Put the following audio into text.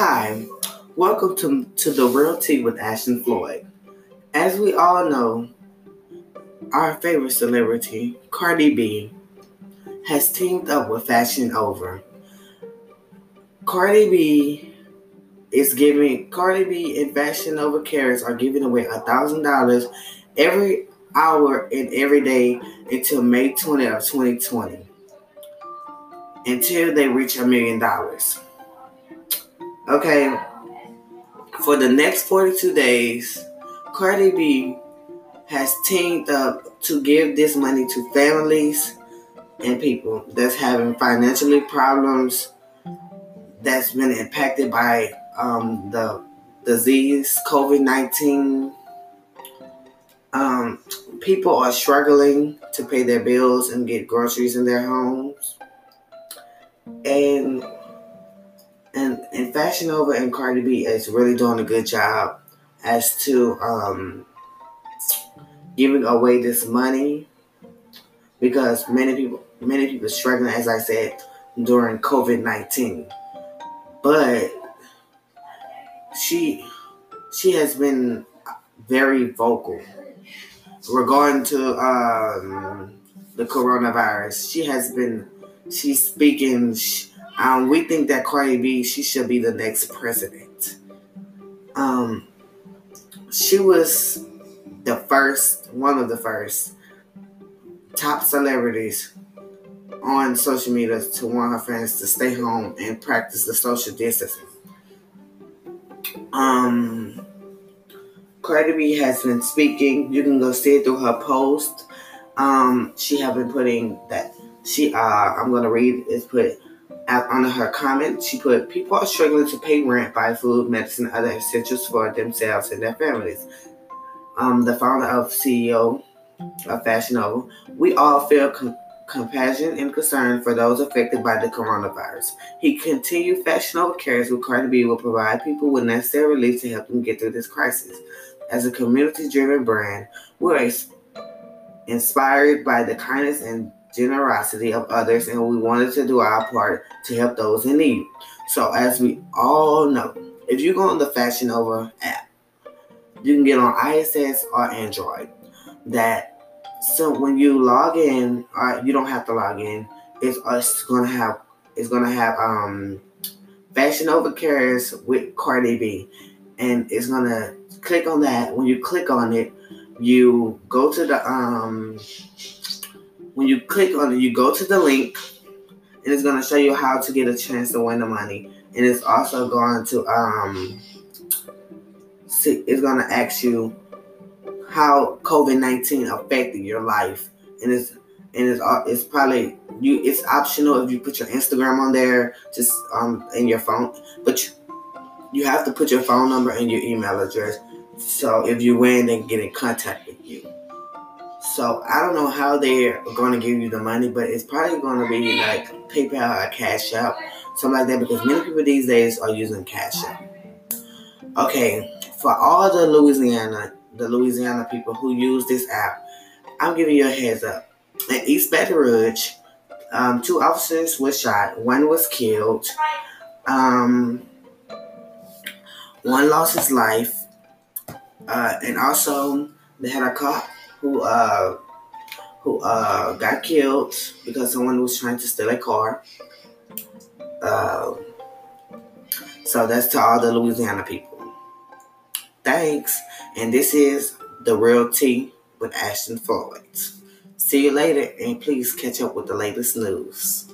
Hi, welcome to, to The Real Tea with Ashton Floyd. As we all know, our favorite celebrity, Cardi B, has teamed up with Fashion Nova. Cardi B is giving Cardi B and Fashion Nova Carrots are giving away a thousand dollars every hour and every day until May 20 of 2020. Until they reach a million dollars. Okay, for the next 42 days, Cardi B has teamed up to give this money to families and people that's having financially problems that's been impacted by um, the disease COVID 19. Um, people are struggling to pay their bills and get groceries in their homes. And and and Fashion Nova and Cardi B is really doing a good job as to um, giving away this money because many people many people struggling as I said during COVID nineteen. But she she has been very vocal regarding to um, the coronavirus. She has been she's speaking. Um, we think that Cardi B she should be the next president. Um, she was the first, one of the first top celebrities on social media to warn her fans to stay home and practice the social distancing. Um, Cardi B has been speaking. You can go see it through her post. Um, she have been putting that she uh I'm gonna read is put under her comment. She put people are struggling to pay rent, buy food, medicine, other essentials for themselves and their families. Um, the founder of CEO of Fashion Nova, we all feel com- compassion and concern for those affected by the coronavirus. He continued Fashion Nova Cares with Cardi B will provide people with necessary relief to help them get through this crisis. As a community-driven brand, we're inspired by the kindness and generosity of others, and we wanted to do our part to help those in need. So, as we all know, if you go on the Fashion Nova app, you can get on iOS or Android. That so when you log in, uh, you don't have to log in. It's us gonna have it's gonna have um Fashion Nova Cares with Cardi B, and it's gonna click on that. When you click on it, you go to the um when you click on it, you go to the link, and it's gonna show you how to get a chance to win the money. And it's also going to um it's to ask you how COVID nineteen affected your life, and it's and it's uh, it's probably you. It's optional if you put your Instagram on there, just um in your phone, but you, you have to put your phone number and your email address. So if you win, they get in contact with you. So I don't know how they're going to give you the money, but it's probably going to be like PayPal or Cash App, something like that, because many people these days are using Cash App. Okay, for all the Louisiana, the Louisiana people who use this app, I'm giving you a heads up. In East Baton Rouge, um, two officers were shot. One was killed. Um, one lost his life, uh, and also they had a cop who uh, who uh, got killed because someone was trying to steal a car. Uh, so that's to all the Louisiana people. Thanks. And this is The Real Tea with Ashton Floyd. See you later, and please catch up with the latest news.